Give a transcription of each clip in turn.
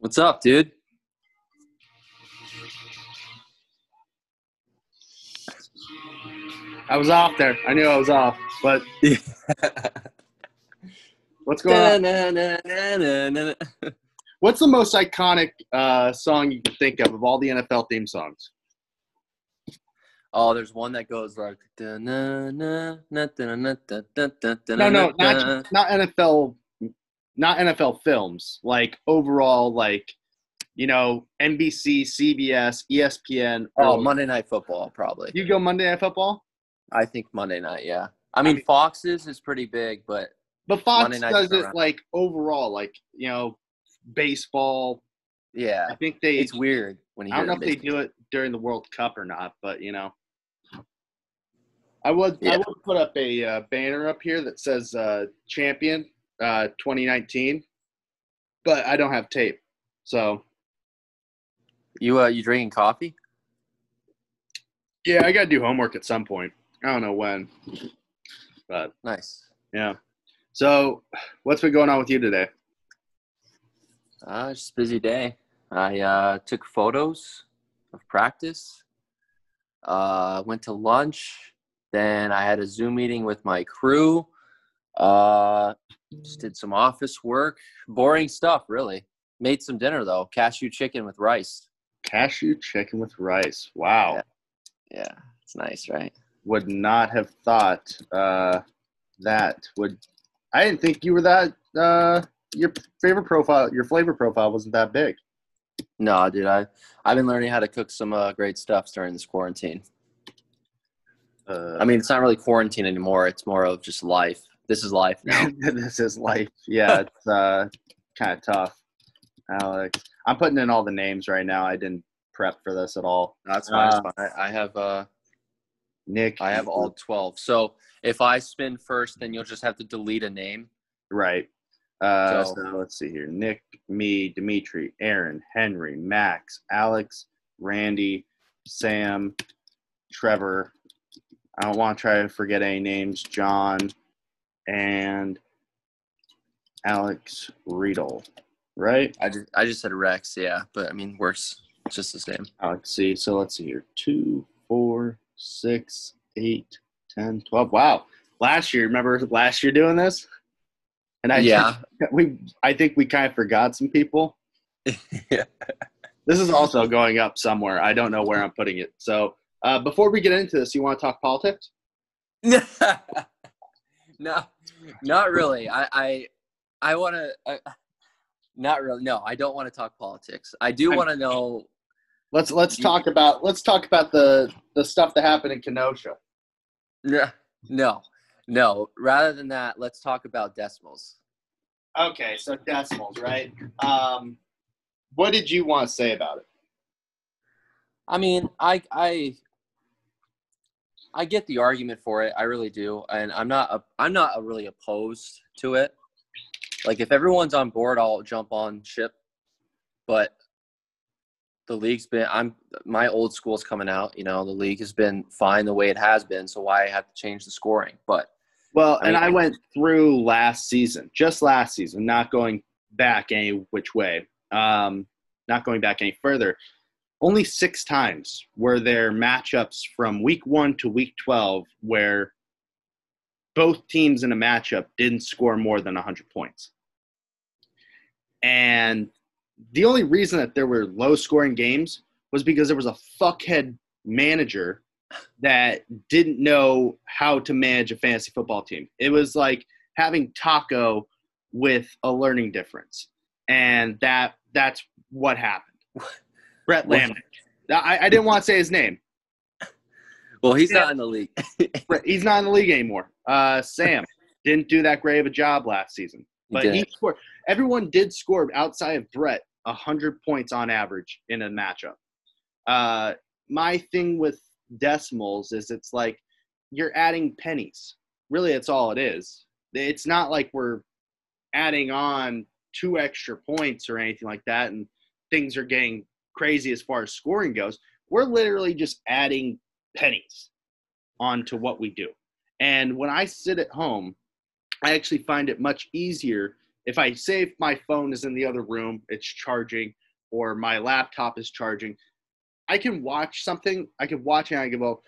What's up, dude? I was off there. I knew I was off, but what's going on? What's the most iconic uh, song you can think of of all the NFL theme songs? Oh, there's one that goes like no, no, No, no, not not NFL, not NFL films. Like overall, like you know, NBC, CBS, ESPN. Oh, Monday Night Football, probably. You go Monday Night Football, I think Monday night. Yeah. I mean, mean- Fox's is pretty big, but but Fox does it around. like overall, like you know, baseball. yeah, I think they. it's weird when you I don't know if them they do it during the World Cup or not, but you know, I would I Yeah. would put up a uh, banner up here that says uh, "Champion uh, 2019," but I don't have tape, so You uh, you drinking coffee? yeah, I got to do homework at some point. I don't know when, but Nice. yeah. So, what's been going on with you today? Uh, just a busy day. I uh, took photos of practice. Uh, went to lunch. Then I had a Zoom meeting with my crew. Uh, just did some office work. Boring stuff, really. Made some dinner though. Cashew chicken with rice. Cashew chicken with rice. Wow, Yeah. Yeah, it's nice, right? would not have thought uh, that would. I didn't think you were that. Uh, your favorite profile, your flavor profile wasn't that big. No, dude, I I've been learning how to cook some uh, great stuff during this quarantine. Uh, I mean, it's not really quarantine anymore. It's more of just life. This is life now. this is life. Yeah, it's uh, kind of tough. Alex, I'm putting in all the names right now. I didn't prep for this at all. That's fine, it's fine. I, I have uh, Nick, I have all twelve. So if I spin first, then you'll just have to delete a name. right. Uh, So- so let's see here: Nick, me, Dimitri, Aaron, Henry, Max, Alex, Randy, Sam, Trevor. I don't want to try to forget any names. John and Alex Riedel, right? I just I just said Rex, yeah, but I mean works. It's just the same. Alex, see. So let's see here: two, four, six, eight, ten, twelve. Wow! Last year, remember last year doing this? And I yeah, we I think we kind of forgot some people. yeah. This is also going up somewhere. I don't know where I'm putting it. So uh, before we get into this, you want to talk politics? no, not really. I I, I want to. Not really. No, I don't want to talk politics. I do want to know. Let's let's talk about let's talk about the the stuff that happened in Kenosha. No, no, no. Rather than that, let's talk about decimals. Okay, so decimals, right? Um, what did you want to say about it? I mean, I I I get the argument for it. I really do, and I'm not a, I'm not a really opposed to it. Like if everyone's on board, I'll jump on ship. But the league's been I'm my old school's coming out. You know, the league has been fine the way it has been. So why I have to change the scoring? But Well, I and mean- I went through last season, just last season, not going back any which way, um, not going back any further. Only six times were there matchups from week one to week 12 where both teams in a matchup didn't score more than 100 points. And the only reason that there were low scoring games was because there was a fuckhead manager that didn't know how to manage a fantasy football team. It was like having taco with a learning difference, and that that's what happened. Brett? Lamnick. I, I didn't want to say his name. well, he's not in the league. He's not in the league anymore. Uh, Sam didn't do that great of a job last season, but he didn't. scored. Everyone did score outside of Brett hundred points on average in a matchup. Uh, my thing with decimals is it's like you're adding pennies. Really, that's all it is. It's not like we're adding on two extra points or anything like that, and things are getting crazy as far as scoring goes. We're literally just adding pennies onto what we do. And when I sit at home, I actually find it much easier if I say if my phone is in the other room, it's charging, or my laptop is charging, I can watch something. I can watch and I can go.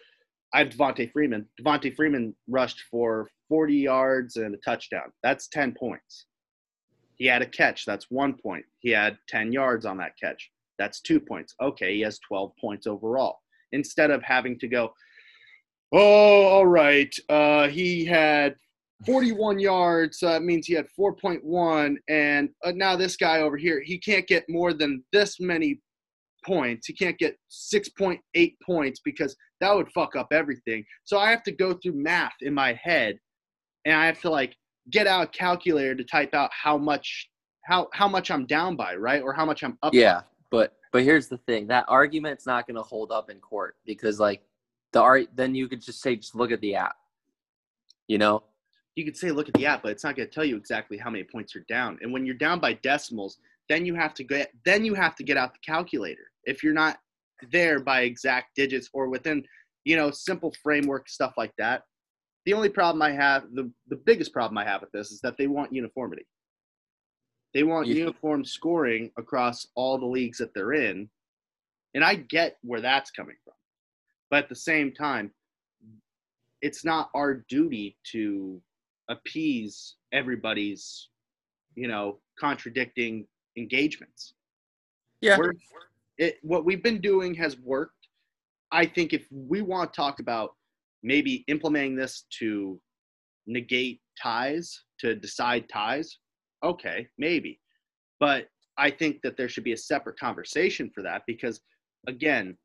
I have Devonta Freeman. Devonta Freeman rushed for 40 yards and a touchdown. That's 10 points. He had a catch. That's one point. He had 10 yards on that catch. That's two points. Okay, he has 12 points overall. Instead of having to go, oh, all right, uh, he had 41 yards. So that means he had 4.1. And uh, now this guy over here, he can't get more than this many points. He can't get 6.8 points because that would fuck up everything. So I have to go through math in my head and I have to like get out a calculator to type out how much how how much I'm down by, right? Or how much I'm up Yeah, by. But but here's the thing: that argument's not going to hold up in court because like the art. Then you could just say, just look at the app. You know, You could say look at the app, but it's not going to tell you exactly how many points you're down. And when you're down by decimals, then you have to get then you have to get out the calculator. If you're not there by exact digits or within, you know, simple framework stuff like that. The only problem I have, the, the biggest problem I have with this is that they want uniformity. They want You- uniform scoring across all the leagues that they're in. And I get where that's coming from. But at the same time, it's not our duty to appease everybody's, you know, contradicting engagements. yeah, We're, it, what we've been doing has worked. I think if we want to talk about maybe implementing this to negate ties, to decide ties, okay, maybe. But I think that there should be a separate conversation for that because, again,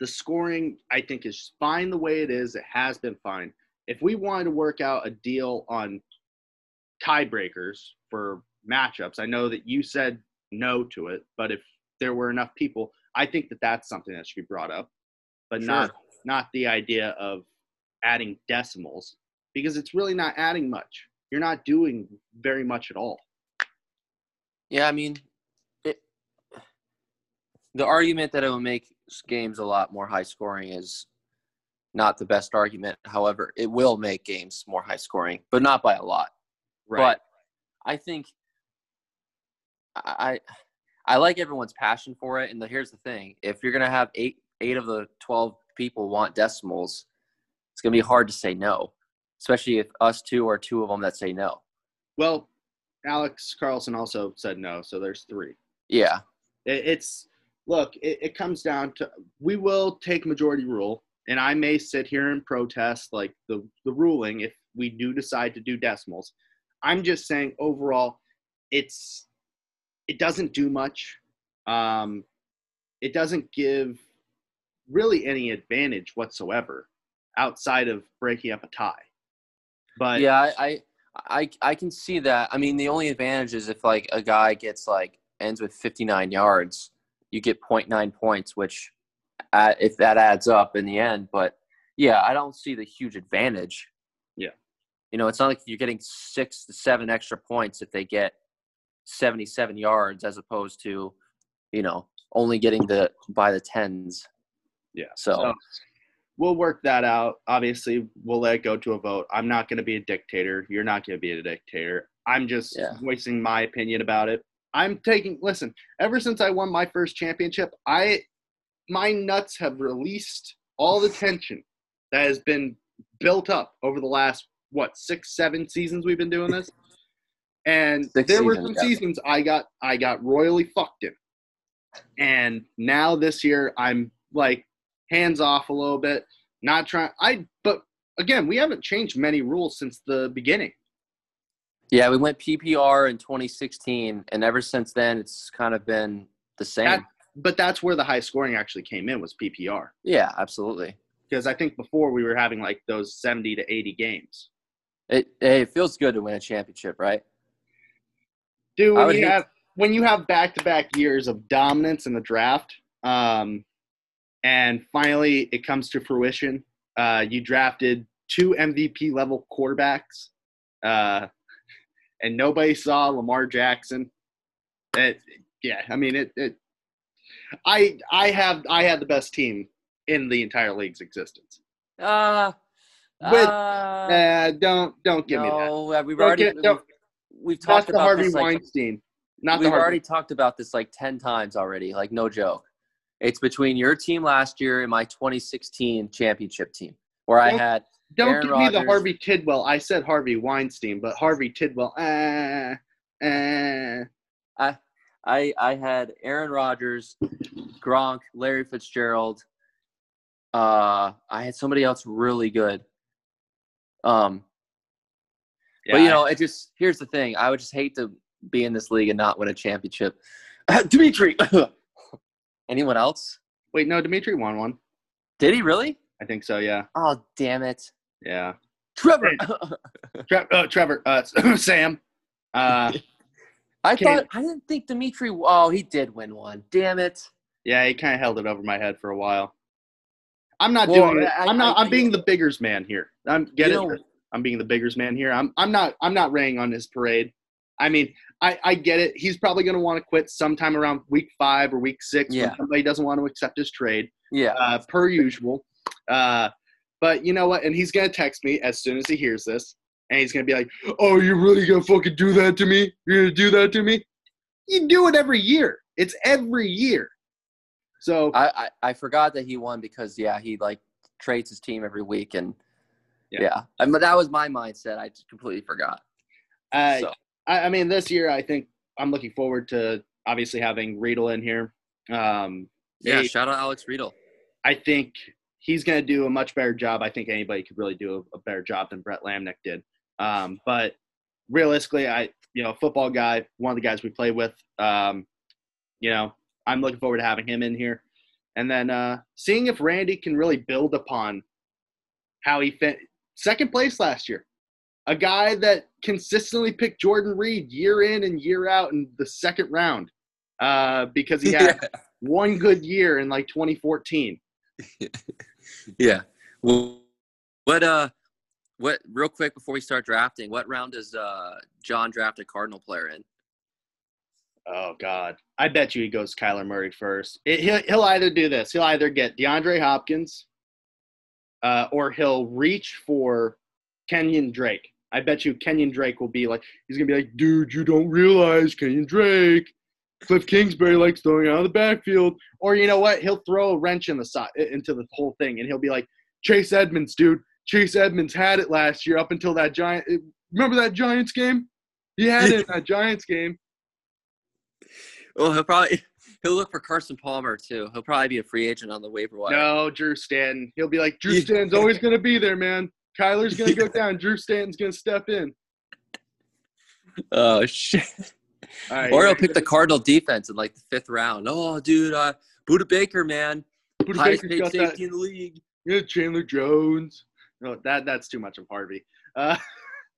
the scoring I think is fine the way it is. It has been fine. If we wanted to work out a deal on tiebreakers for matchups, I know that you said no to it, but if there were enough people, I think that that's something that should be brought up, but not not the idea of adding decimals because it's really not adding much. You're not doing very much at all. yeah. I mean, it, the argument that it will make games a lot more high scoring is not the best argument. However, it will make games more high scoring, but not by a lot. Right. But I think I I like everyone's passion for it. And the, here's the thing: if you're gonna have eight eight of the twelve people want decimals, it's gonna be hard to say no, especially if us two are two of them that say no. well, Alex Carlson also said no, so there's three. Yeah, It, it's look, it, it comes down to we will take majority rule, and I may sit here and protest like the the ruling if we do decide to do decimals. I'm just saying overall, it's it doesn't do much. Um, it doesn't give really any advantage whatsoever outside of breaking up a tie. But yeah, I, I I I can see that. I mean, the only advantage is if like a guy gets like ends with 59 yards, you get 0.9 points, which uh, if that adds up in the end. But yeah, I don't see the huge advantage. Yeah. You know, it's not like you're getting six to seven extra points if they get 77 yards as opposed to, you know, only getting the by the tens. Yeah. So, So we'll work that out. Obviously, we'll let it go to a vote. I'm not going to be a dictator. You're not going to be a dictator. I'm just Yeah. voicing my opinion about it. I'm taking listen, ever since I won my first championship, I my nuts have released all the tension that has been built up over the last what, 6 7 seasons we've been doing this. And Six there were seasons, some yeah. seasons I got I got royally fucked in. And now this year I'm like hands off a little bit, not trying. I but again, we haven't changed many rules since the beginning. yeah, we went PPR in 2016, and ever since then, it's kind of been the same. That- But that's where the high scoring actually came in was PPR yeah, absolutely. because I think before we were having like those 70 to 80 games. It it feels good to win a championship, right? Dude, when you have when you have back to back years of dominance in the draft, um, and finally it comes to fruition, uh, you drafted two MVP level quarterbacks, uh, and nobody saw Lamar Jackson. It, yeah, I mean it, it. I I have I had the best team in the entire league's existence. Uh, With- uh, Uh, don't don't give me that. no, uh, we've already get- we've That's talked about Harvey this like Weinstein. Not we've already talked about this like 10 times already like no joke it's between your team last year and my 2016 championship team where i Don't- had Don't Aaron give me the Harvey Tidwell. I said Harvey Weinstein, but Harvey Tidwell. Uh, uh, i i had aaron Rodgers, gronk larry fitzgerald. Uh i had somebody else really good. Um yeah, but you know it just here's the thing. I would just hate to be in this league and not win a championship. Dimitri anyone else wait, no, Dimitri won one. did he really I think so. Yeah, oh damn it yeah. trevor Tre- uh, Trevor, uh, Sam. Uh, I Can- thought I didn't think Dimitri. Oh, he did win one. Damn it! yeah, he kind of held it over my head for a while. I'm not Well, doing it. I'm not. I- am being the biggers man here. I'm get it. know- I'm being the biggers man here. I'm. I'm not. I'm not raining on his parade. I mean, I, I get it. He's probably going to want to quit sometime around week five or week six Yeah. when somebody doesn't want to accept his trade. Yeah, uh, per usual. Uh, but you know what? And he's gonna text me as soon as he hears this, and he's gonna be like, "Oh, you're really gonna fucking do that to me? You're gonna do that to me? You do it every year. It's every year." So I, I I forgot that he won because yeah, he like trades his team every week and Yeah. yeah. I mean, that was my mindset. I completely forgot. uh, so I, I mean, this year I think I'm looking forward to obviously having Riedel in here. Um, yeah, he- shout out Alex Riedel. I think he's going to do a much better job. I think anybody could really do a, a better job than Brett Lamnick did. Um, but realistically, I you know football guy, one of the guys we play with. Um, you know, I'm looking forward to having him in here, and then uh, seeing if Randy can really build upon how he fit second place last year. A guy that consistently picked Jordan Reed year in and year out in the second round uh, because he had one good year in like 2014. yeah. Well, what uh, what real quick before we start drafting, what round does uh John draft a Cardinal player in? Oh God, I bet you he goes Kyler Murray first. It, he'll he'll either do this. He'll either get DeAndre Hopkins, uh, or he'll reach for Kenyon Drake. I bet you Kenyon Drake will be like he's gonna be like, dude, you don't realize Kenyon Drake. Cliff Kingsbury likes throwing out of the backfield, or you know what? He'll throw a wrench in the side into the whole thing, and he'll be like, Chase Edmonds, dude. Chase Edmonds had it last year up until that giant. Remember that Giants game? He had it in that Giants game. Well, he'll probably he'll look for Carson Palmer too. He'll probably be a free agent on the waiver wire. No, Drew Stanton. He'll be like, Drew Stanton's always going to be there, man. Kyler's going to go down. Drew Stanton's going to step in. Oh shit. All right, Or you he'll pick the? Cardinal defense in like the fifth round. Oh, dude, uh, Budda Baker, man, Budda highest Baker's paid got that. safety in the league. Yeah, Chandler Jones. No, that that's too much of Harvey. Uh,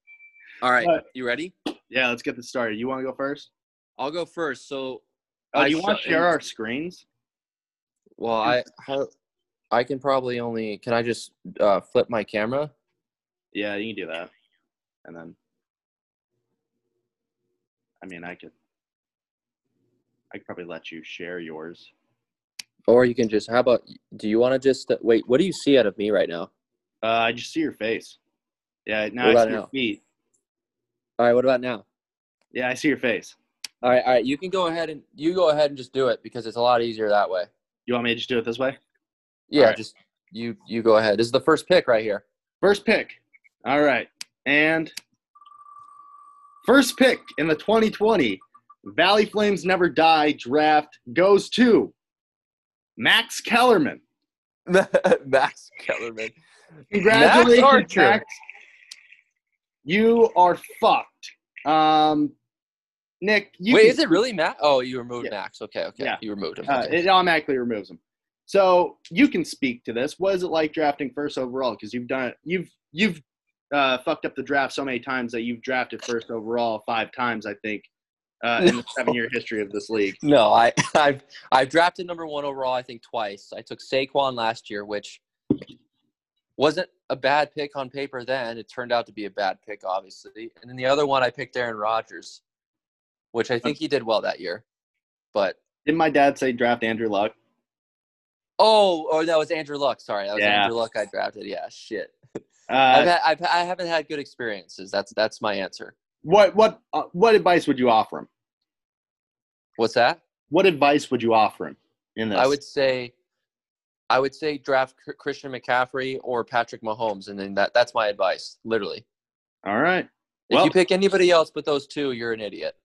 All right, But- you ready? yeah, let's get this started. You want to go first? I'll go first. So, Oh, I do you want to share our screens? well, I how, I can probably only can I just uh, flip my camera? Yeah, you can do that. And then, I mean, I could, I could probably let you share yours. Or you can just how about do you want to just uh, wait? What do you see out of me right now? Uh, I just see your face. Yeah, now I see your now? feet. All right, what about now? Yeah, I see your face. All right, all right, you can go ahead and you go ahead and just do it because it's a lot easier that way. You want me to just do it this way? Yeah, right. just you you go ahead. This is the first pick right here. First pick. All right. And first pick in the 2020 Valley Flames Never Die draft goes to Max Kellerman. Max Kellerman. Congratulations, Max. You are fucked. Um, Nick, you Wait, can- is it really Max? Oh, you removed Yeah. Max. Okay, okay. Yeah. You removed him. Uh, it automatically removes him. So you can speak to this. What is it like drafting first overall? Because you've done it. You've you've uh, fucked up the draft so many times that you've drafted first overall five times. I think uh, in the seven-year history of this league. no, I I've I've drafted number one overall. I think twice. I took Saquon last year, which wasn't a bad pick on paper then. It turned out to be a bad pick, obviously. And then the other one, I picked Aaron Rodgers, which I think he did well that year. But Didn't my dad say draft Andrew Luck? oh, oh, that was Andrew Luck. Sorry, that was Yeah. Andrew Luck. I drafted. Yeah, shit. I've Uh, had, I've, I haven't had good experiences. That's that's my answer. What what uh, what advice would you offer him? What's that? What advice would you offer him in this? I would say, I would say draft Christian McCaffrey or Patrick Mahomes, and then that that's my advice. Literally, All right. if Well- you pick anybody else but those two, you're an idiot.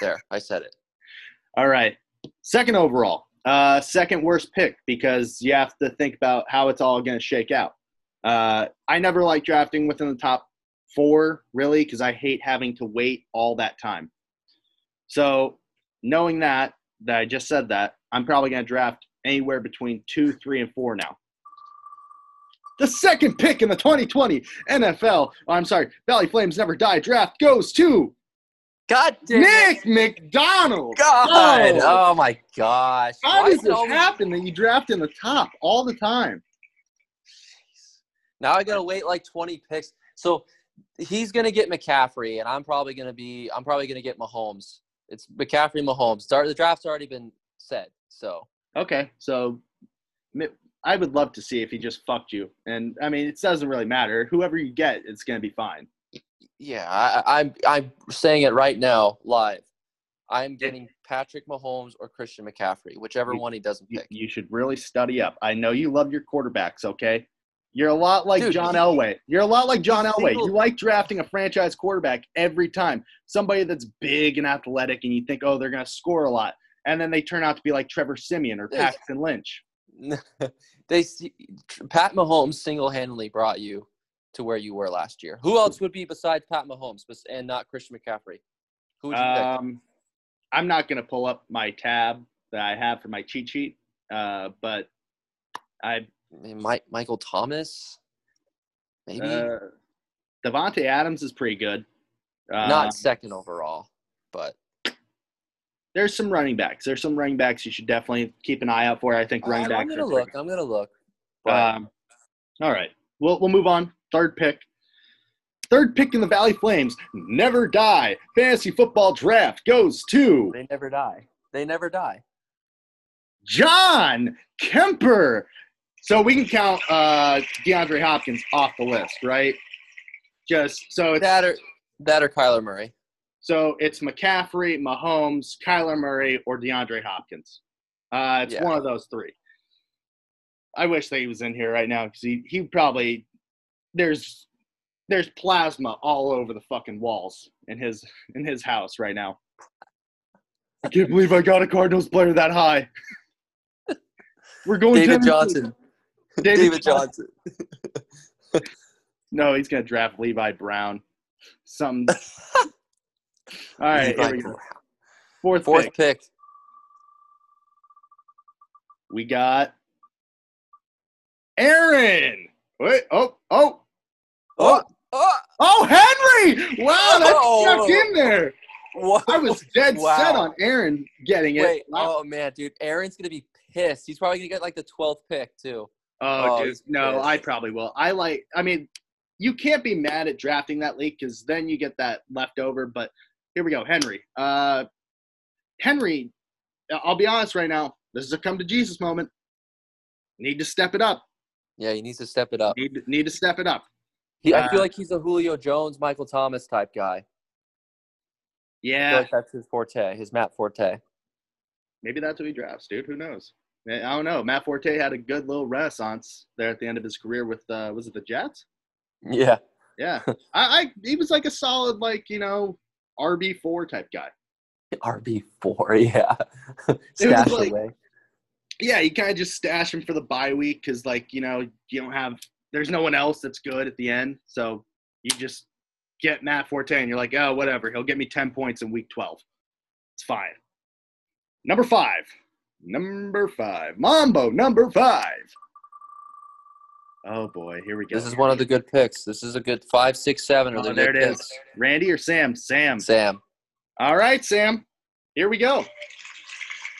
There, I said it. All right. Second overall. Uh, second worst pick because you have to think about how it's all going to shake out. Uh, I never like drafting within the top four, really, because I hate having to wait all that time. So, knowing that, that I just said that, I'm probably going to draft anywhere between two, three, and four now. The second pick in the 2020 NFL, oh, I'm sorry, Valley Flames Never Die draft goes to God damn Nick McDonald. God! Oh. Oh my gosh! How Why does is it this always- happen that you draft in the top all the time? Now I gotta wait like 20 picks. So he's gonna get McCaffrey, and I'm probably gonna be. I'm probably gonna get Mahomes. It's McCaffrey, Mahomes. Start the draft's already been set. So Okay, so I would love to see if he just fucked you. And I mean, it doesn't really matter. Whoever you get, it's going to be fine. yeah, I, I'm I'm saying it right now, live. I'm getting Patrick Mahomes or Christian McCaffrey, whichever You- one he doesn't pick. you should really study up. I know you love your quarterbacks, okay? You're a lot like Dude, John Elway. You're a lot like John Elway. Single- You like drafting a franchise quarterback every time. Somebody that's big and athletic, and you think, oh, they're going to score a lot. And then they turn out to be like Trevor Siemian or Dude. Paxton Lynch. they see, Pat Mahomes single-handedly brought you to where you were last year. Who else would be besides Pat Mahomes and not Christian McCaffrey? Who would you pick? Um, I'm not going to pull up my tab that I have for my cheat sheet, uh, but I Mike, Michael Thomas, maybe uh, Davante Adams is pretty good. Uh, not second overall, but there's some running backs. There's some running backs you should definitely keep an eye out for. I think running I'm, backs. I'm gonna look. I'm gonna look. But Um, all right, we'll we'll move on. Third pick. Third pick in the Valley Flames. Never die. Fantasy football draft goes to they never die. They never die. John Kemper. So we can count uh, DeAndre Hopkins off the list, right? Just so it's That or that or Kyler Murray. so it's McCaffrey, Mahomes, Kyler Murray, or DeAndre Hopkins. Uh, it's Yeah. one of those three. I wish that he was in here right now because he he probably there's there's plasma all over the fucking walls in his in his house right now. I can't believe I got a Cardinals player that high. We're going David 10 Johnson. David, David Johnson. No, he's gonna draft Levi Brown. Some. All right, here we go. Fourth, Fourth pick. pick. We got Aaron. Wait, oh, oh, Oh, oh, oh, oh Henry! Wow, that Oh. stuck in there. what? I was dead set on Aaron getting it. Wait, Wow. oh man, dude, Aaron's gonna be pissed. He's probably gonna get like the twelfth pick too. Oh, Oh, dude, no. I probably will. I like. I mean, you can't be mad at drafting that league because then you get that leftover. But here we go, Henry. Uh, Henry, I'll be honest right now. This is a come to Jesus moment. Need to step it up. Yeah, he needs to step it up. Need to, need to step it up. He, I feel Uh, like he's a Julio Jones, Michael Thomas type guy. I feel Yeah, like that's his forte, his Matt Forte. maybe that's who he drafts, dude. Who knows? I don't know. Matt Forte had a good little renaissance there at the end of his career with uh, was it the Jets? Yeah. Yeah, I, I he was like a solid like you know RB four type guy. RB four, yeah. Stash like- away. Yeah, you kind of just stash him for the bye week because like you know you don't have there's no one else that's good at the end, so you just get Matt Forte and you're like oh whatever he'll get me ten points in week twelve. It's fine. Number five. Number five. Mambo number five. Oh boy, here we go. This is one of the good picks. This is a good five, six, seven. Oh, the there it is. picks. Randy or Sam? Sam. Sam. All right, Sam. Here we go.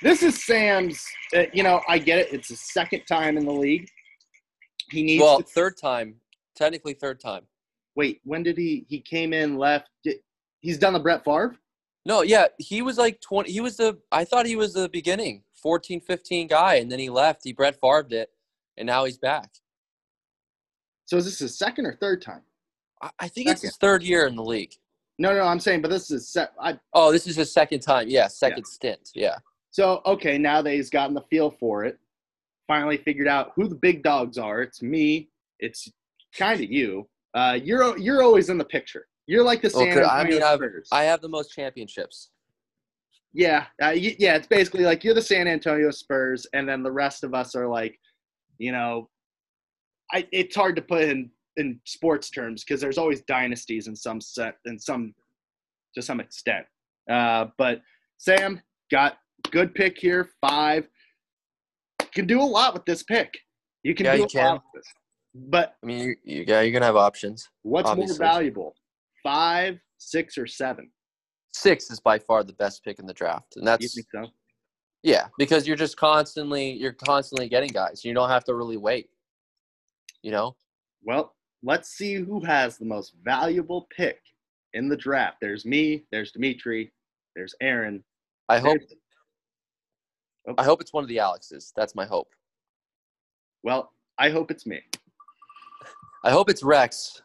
This is Sam's. Uh, you know, I get it. It's his second time in the league. He needs. Well, to, third time. Technically, third time. wait, when did he? He came in, left. Did, he's done the Brett Favre. No, yeah, he was like 20. He was the, I thought he was the beginning, 14, 15 guy, and then he left. He Brett Favred it, and now he's back. So is this his second or third time? I, I think it's his third year in the league. No, no, I'm saying, but this is set. I, Oh, this is his second time. Yeah, second stint. Yeah. so okay, now that he's gotten the feel for it, finally figured out who the big dogs are. It's me. It's kind of you. Uh, you're you're always in the picture. You're like the San Okay, I Antonio mean, I've- Spurs. I have the most championships. yeah, uh, y- yeah. It's basically like you're the San Antonio Spurs, and then the rest of us are like, you know, I. It's hard to put in in sports terms because there's always dynasties in some set in some to some extent. Uh, but Sam got good pick here, five. Can do a lot with this pick. You can Yeah, do you a can. lot with this. But I mean, you, you, yeah, you're gonna have options. what's Obviously. more valuable, five, six, or seven? Six is by far the best pick in the draft, and You that's think so? yeah, because you're just constantly you're constantly getting guys. You don't have to really wait. You know, Well, let's see who has the most valuable pick in the draft. There's me. There's Dimitri. There's Aaron. I hope there's- oh. I hope it's one of the Alexes. That's my hope. Well, I hope it's me. I hope it's Rex.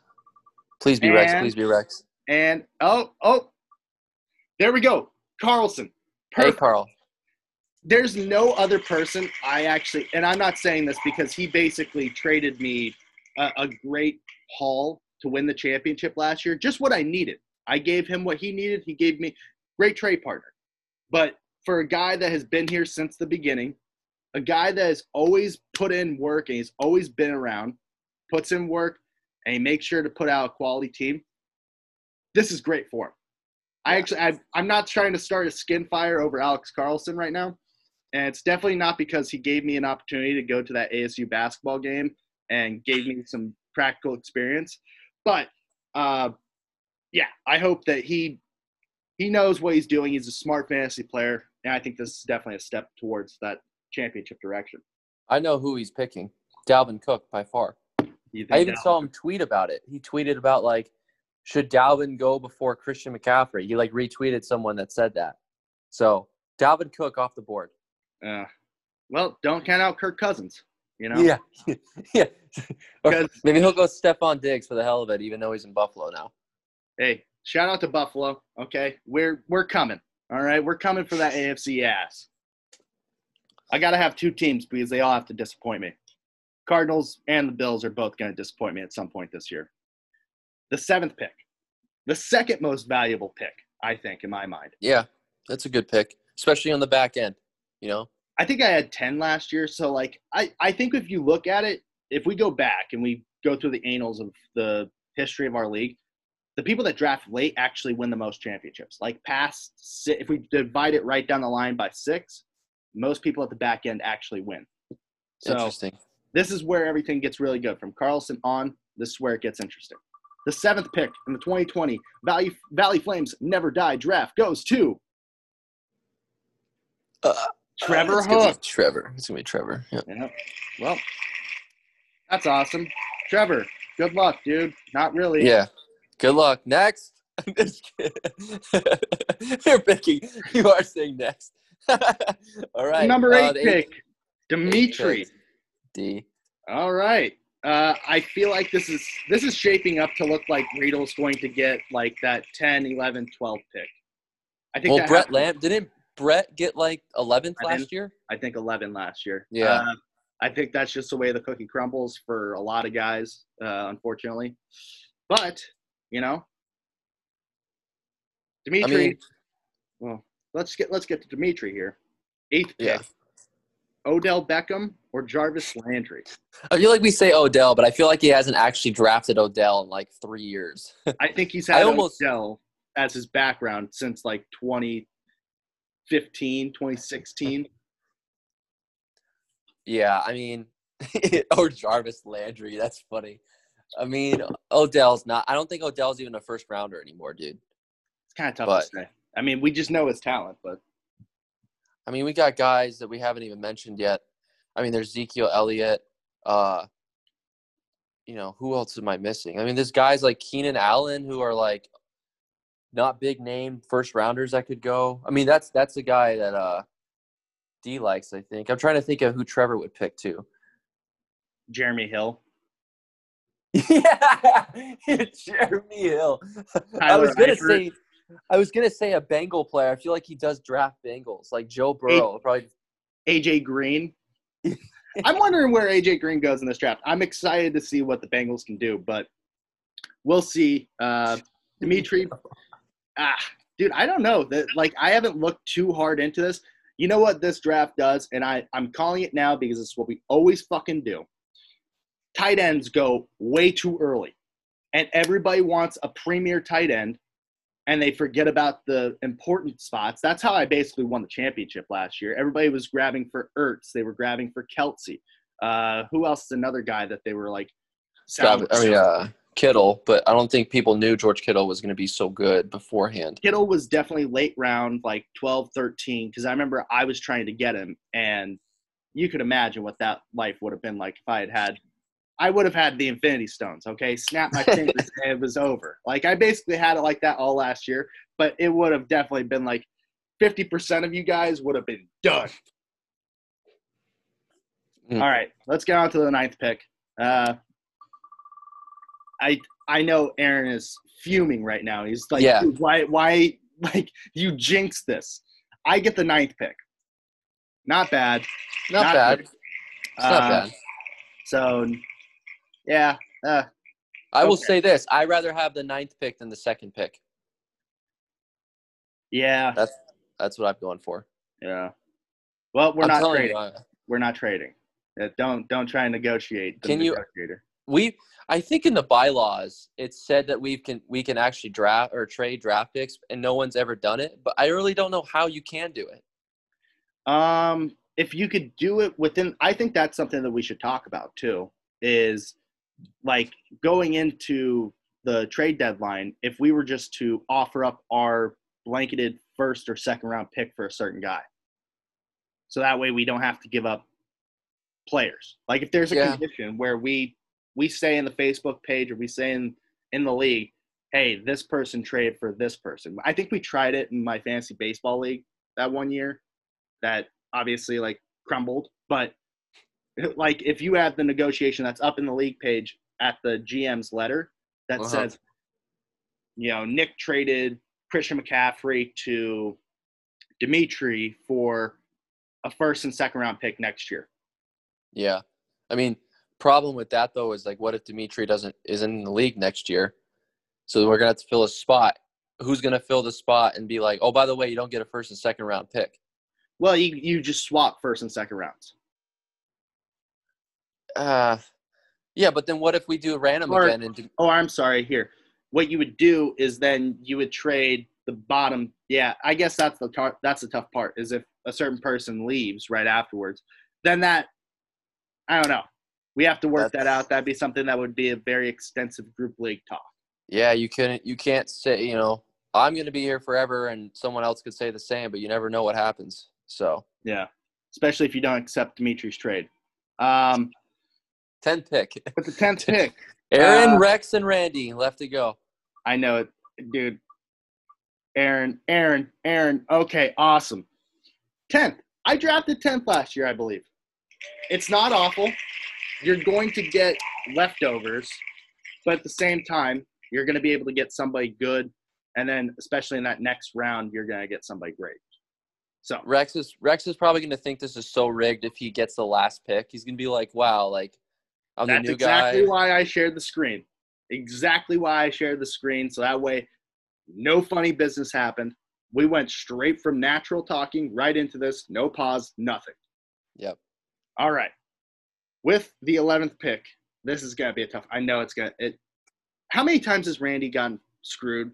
Please be Rex. Please be Rex. And oh, oh, there we go. Carlson. Hey, Carl. there's no other person I actually, and I'm not saying this because he basically traded me a, a great haul to win the championship last year. Just what I needed. I gave him what he needed. He gave me great trade partner. But for a guy that has been here since the beginning, a guy that has always put in work and he's always been around, puts in work, and he makes sure to put out a quality team. This is great for him. I actually, I, I'm not trying to start a skin fire over Alex Carlson right now. And it's definitely not because he gave me an opportunity to go to that ASU basketball game and gave me some practical experience. But uh, yeah, I hope that he he knows what he's doing. He's a smart fantasy player, and I think this is definitely a step towards that championship direction. I know who he's picking. Dalvin Cook by far. I even that- saw him tweet about it. He tweeted about like, should Dalvin go before Christian McCaffrey? He like retweeted someone that said that. So Dalvin Cook off the board. Uh, well, don't count out Kirk Cousins. You know, Yeah, yeah. Maybe he'll go Stefon Diggs for the hell of it, even though he's in Buffalo now. hey, shout out to Buffalo. Okay, we're we're coming. All right, we're coming for that AFC ass. I gotta have two teams because they all have to disappoint me. Cardinals and the Bills are both going to disappoint me at some point this year. The seventh pick, the second most valuable pick, I think, in my mind. Yeah, that's a good pick, especially on the back end. You know, I think I had 10 last year. So, like, I, I think if you look at it, if we go back and we go through the annals of the history of our league, the people that draft late actually win the most championships. Like, past, if we divide it right down the line by six, most people at the back end actually win. So, interesting. This is where everything gets really good. From Carlson on, this is where it gets interesting. The seventh pick in the 2020 Valley, Valley Flames Never Die draft goes to Uh, Trevor be Hook. Trevor. It's gonna be Trevor. Yeah. Yeah. Well, that's awesome. Trevor, good luck, dude. Not really. Yeah. Good luck. Next. I'm just kidding. You're picking. You are saying next. All right. Number uh, eight the pick, eighth Dimitri. pick. D. All right. Uh, I feel like this is this is shaping up to look like Riedel's going to get like that 10, 11, 12 pick. I think Well, that Brett Lamb didn't Brett get like 11th I last didn't- year? I think 11 last year. Yeah. Uh, I think that's just the way the cookie crumbles for a lot of guys, uh, unfortunately. But, you know, Dimitri, mean- well, let's get let's get to Dimitri here. Eighth pick, Yeah. Odell Beckham or Jarvis Landry. I feel like we say Odell, but I feel like he hasn't actually drafted Odell in like three years. I think he's had I almost- Odell as his background since like 2015, 2016. yeah, I mean, or Jarvis Landry. That's funny. I mean, Odell's not. I don't think Odell's even a first rounder anymore, dude. It's kind of tough But- to say. I mean, we just know his talent, but I mean, we got guys that we haven't even mentioned yet. I mean, there's Ezekiel Elliott. Uh, you know, who else am I missing? I mean, there's guys like Keenan Allen who are like not big name first rounders that could go. I mean, that's that's a guy that uh D likes. I think. I'm trying to think of who Trevor would pick too. Jeremy Hill. Yeah, Jeremy Hill. I was gonna Eifert. say, I was gonna say a Bengal player. I feel like he does draft Bengals, like Joe Burrow. Probably. AJ Green. I'm wondering where AJ Green goes in this draft. I'm excited to see what the Bengals can do, but we'll see. Uh, Dimitri, ah, dude, I don't know. That like I haven't looked too hard into this. You know what this draft does, and I I'm calling it now because it's what we always fucking do. Tight ends go way too early, and everybody wants a premier tight end, and they forget about the important spots. That's how I basically won the championship last year. Everybody was grabbing for Ertz, they were grabbing for Kelce. Uh, who else is another guy that they were like? Travis- I mean, uh, Kittle, but I don't think people knew George Kittle was going to be so good beforehand. Kittle was definitely late round, like 12, 13, because I remember I was trying to get him, and you could imagine what that life would have been like if I had had. I would have had the Infinity Stones. Okay, snap my fingers, and it was over. Like I basically had it like that all last year, but it would have definitely been like fifty percent of you guys would have been done. Mm. All right, let's get on to the ninth pick. Uh, I I know Aaron is fuming right now. He's like, Yeah. Why why like you jinxed this? I get the ninth pick. Not bad. Not, Not bad. good. It's not Uh, bad. So, yeah, uh, I will okay. say this: I rather have the ninth pick than the second pick. yeah, That's that's what I'm going for. yeah. Well, we're I'm not trading. you, we're not trading. Uh, don't don't try and negotiate. The Can you- we I think in the bylaws it said that we can we can actually draft or trade draft picks, and no one's ever done it. But I really don't know how you can do it. Um, if you could do it within, I think that's something that we should talk about too. Is like going into the trade deadline. If we were just to offer up our blanketed first or second round pick for a certain guy, so that way we don't have to give up players. Like if there's a Yeah. condition where we we say in the Facebook page or we say in in the league, hey, this person traded for this person. I think we tried it in my fantasy baseball league that one year that obviously like crumbled. But like if you have the negotiation that's up in the league page at the GM's letter that Uh-huh. says, you know, Nick traded Christian McCaffrey to Dimitri for a first and second round pick next year. Yeah, I mean, problem with that though is like, what if Dimitri doesn't isn't in the league next year? So we're gonna have to fill a spot. Who's gonna fill the spot and be like, oh, by the way, you don't get a first and second round pick? Well, you you just swap first and second rounds. Uh yeah, but then what if we do random Or- again and do, Oh, I'm sorry. Here, what you would do is then you would trade the bottom. Yeah, I guess that's the tar- that's the tough part. Is if a certain person leaves right afterwards, then that I don't know. We have to work that out. That'd be something that would be a very extensive group league talk. yeah, you couldn't you can't say you know I'm gonna be here forever and someone else could say the same, but you never know what happens. So Yeah, especially if you don't accept Dimitri's trade. Um, ten pick, but the tenth pick, Aaron, Uh, Rex, and Randy left to go. I know it, dude. Aaron, Aaron, Aaron. Okay, awesome. Tenth. I drafted tenth last year, I believe. It's not awful. You're going to get leftovers, but at the same time, you're going to be able to get somebody good, and then especially in that next round, you're going to get somebody great. So Rex is Rex is probably gonna think this is so rigged if he gets the last pick. He's gonna be like, "Wow, like I'm that's the new exactly guy." why I shared the screen. Exactly why I shared the screen, so that way, no funny business happened. We went straight from natural talking right into this, no pause, nothing. Yep. All right. With the 11th pick, this is going to be a tough. I know it's going to it How many times has Randy gotten screwed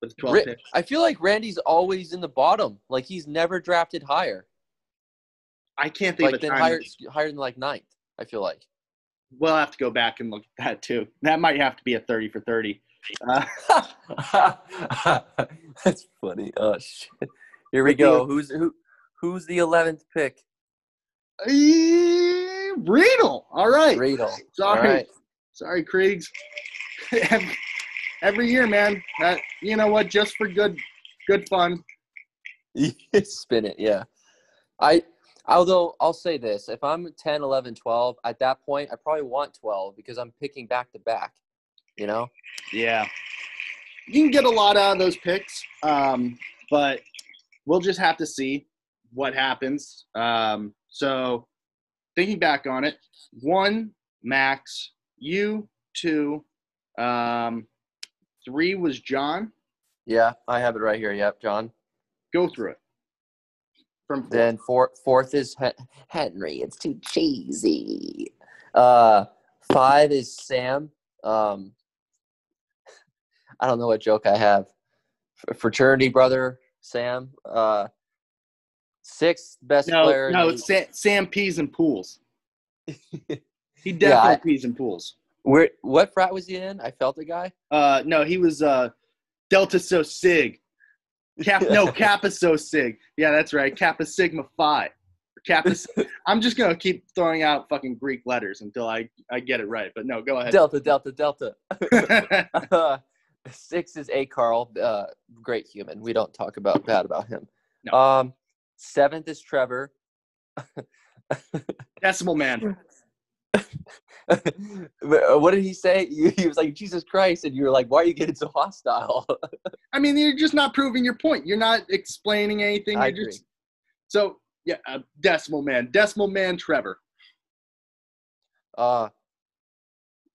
with the 12th Ri- pick? I feel like Randy's always in the bottom. Like he's never drafted higher. I can't think Like of a time. higher higher than like ninth. I feel like. We'll have to go back and look at that too. That might have to be a 30 for 30. Uh, That's funny. Oh shit. Here we go. Who's who? Who's the eleventh pick? eh, Riedel. All right. Riedel. Sorry. Right. Sorry, Kriegs. Every- Every year, man. That you know what? Just for good, good fun. Spin it. Yeah. I Although I'll say this, if I'm 10, 11, 12, at that point I probably want 12 because I'm picking back to back, you know? Yeah. You can get a lot out of those picks, um, but we'll just have to see what happens. Um, so, thinking back on it, one, Max, you, two, um, three was John. Yeah, I have it right here. Yep, John. Go through it. From four. Then four, fourth is Henry. It's too cheesy. Uh, five is Sam. Um, I don't know what joke I have. Fraternity brother Sam. Uh, sixth best no, player. in no, it's Sam, Sam peas and pools. He Yeah, definitely I- peas and pools. Where what frat was he in? I felt the guy. Uh, no, he was uh, Delta So Sig. Cap, no, Kappa So Sig. Yeah, that's right. Kappa Sigma Phi. Kappa. I'm just gonna keep throwing out fucking Greek letters until I I get it right. But no, go ahead. Delta, Delta, Delta. Uh, six is A. Carl. Uh, great human. We don't talk about bad about him. No. Um, seventh is Trevor. Decimal man. what did he say? He was like, Jesus Christ. And you were like, why are you getting so hostile? I mean, you're just not proving your point. You're not explaining anything. I You're just so yeah. Uh, decimal man. Decimal man. Trevor. uh,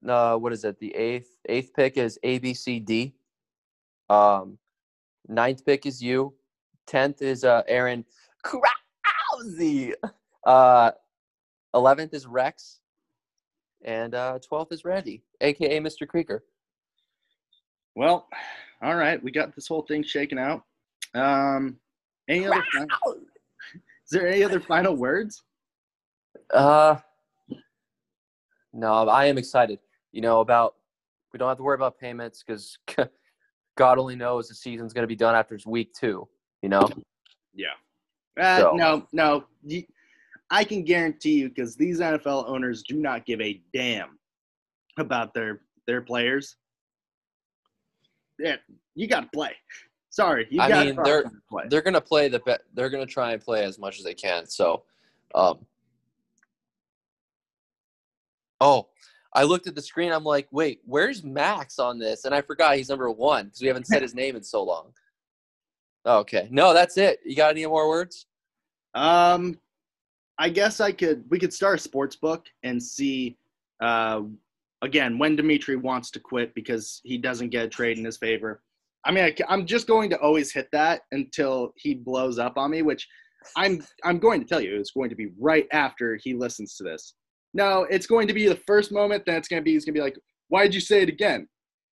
no, what is it? The eighth eighth pick is A B C D. Um, ninth pick is you. Tenth is uh Aaron Krause. Uh, eleventh is Rex, and uh twelfth is Randy, aka Mr. Creeker. Well, all right. We got this whole thing shaken out. Um, any other? fin- Is there any other final words? Uh, no, I am excited. You know about we don't have to worry about payments because God only knows the season's going to be done after it's week two. You know. Yeah. Uh, So- No, no. I can guarantee you because these NFL owners do not give a damn about their their players. Yeah, you got to play. Sorry, you I mean, to they're- play. they're gonna play the be- they're gonna try and play as much as they can. So, um, oh, I looked at the screen. I'm like, wait, where's Max on this? And I forgot he's number one because we haven't said his name in so long. Okay, no, that's it. You got any more words? Um, I guess I could. We could start a sports book and see. Uh, again, when Dimitri wants to quit because he doesn't get a trade in his favor. I mean, I, am just going to always hit that until he blows up on me, which I'm I'm going to tell you it's going to be right after he listens to this. No, it's going to be the first moment. that it's going to be he's going to be like, "Why did you say it again?"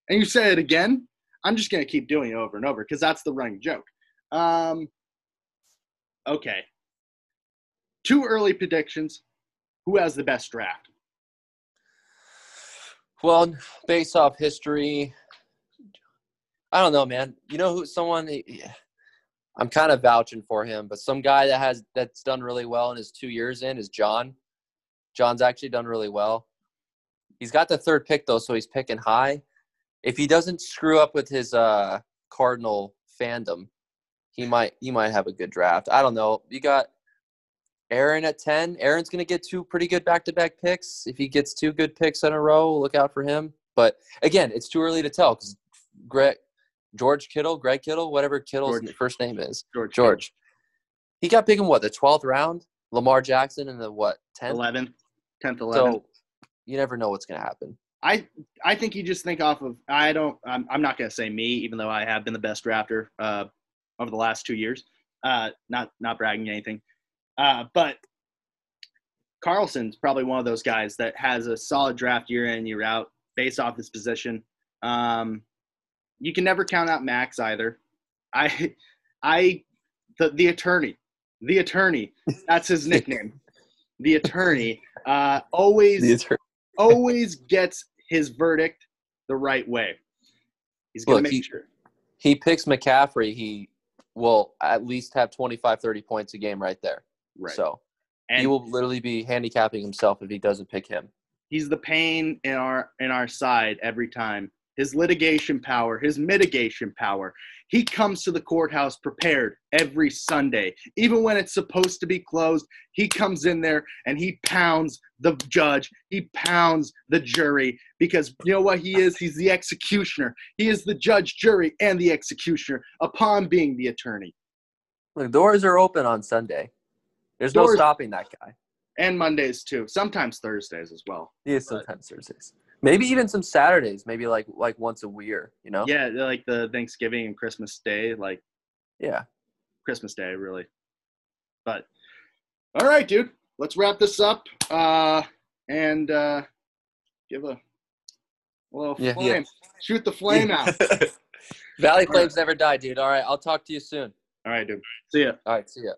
And you say it again. I'm just going to keep doing it over and over because that's the running joke. Um, okay. Two early predictions. Who has the best draft? Well, based off history, I don't know, man. You know who? Someone I'm kind of vouching for him, but some guy that has that's done really well in his two years in is John. John's actually done really well. He's got the third pick though, so he's picking high. If he doesn't screw up with his uh, Cardinal fandom, he might he might have a good draft. I don't know. You got Aaron at ten. Aaron's gonna get two pretty good back to back picks. If he gets two good picks in a row, look out for him. But again, it's too early to tell because Greg, George Kittle, Greg Kittle, whatever Kittle's George. first name is, George. George. He got picked in what the twelfth round. Lamar Jackson in the what tenth. 11th, 10th, 11th. So you never know what's gonna happen. I I think you just think off of I don't I'm, I'm not going to say me even though I have been the best drafter uh, over the last 2 years. Uh, not not bragging anything. Uh, but Carlson's probably one of those guys that has a solid draft year in year out based off his position. Um, you can never count out Max either. I I the the attorney. The attorney. That's his nickname. the attorney uh, always always gets his verdict the right way. He's going to Look, make he- sure. he picks McCaffrey, he will at least have 25, 30 points a game right there. Right. So and he will literally be handicapping himself if he doesn't pick him. he's the pain in our in our side every time his litigation power, his mitigation power. He comes to the courthouse prepared every Sunday. Even when it's supposed to be closed, he comes in there and he pounds the judge, he pounds the jury because you know what he is? He's the executioner. He is the judge, jury, and the executioner upon being the attorney. The doors are open on Sunday. There's no stopping that guy. And Mondays too. Sometimes Thursdays as well. Is sometimes Thursdays. Maybe even some Saturdays. Maybe like like once a year. You know? Yeah, like the Thanksgiving and Christmas Day, like Yeah. Christmas Day, really. But all right, dude, let's wrap this up uh, and uh, give a, a little Yeah, flame. yeah. Shoot the flame out. Valley Flames never die, dude. All right, I'll talk to you soon. All right, dude. See ya. All right, see ya.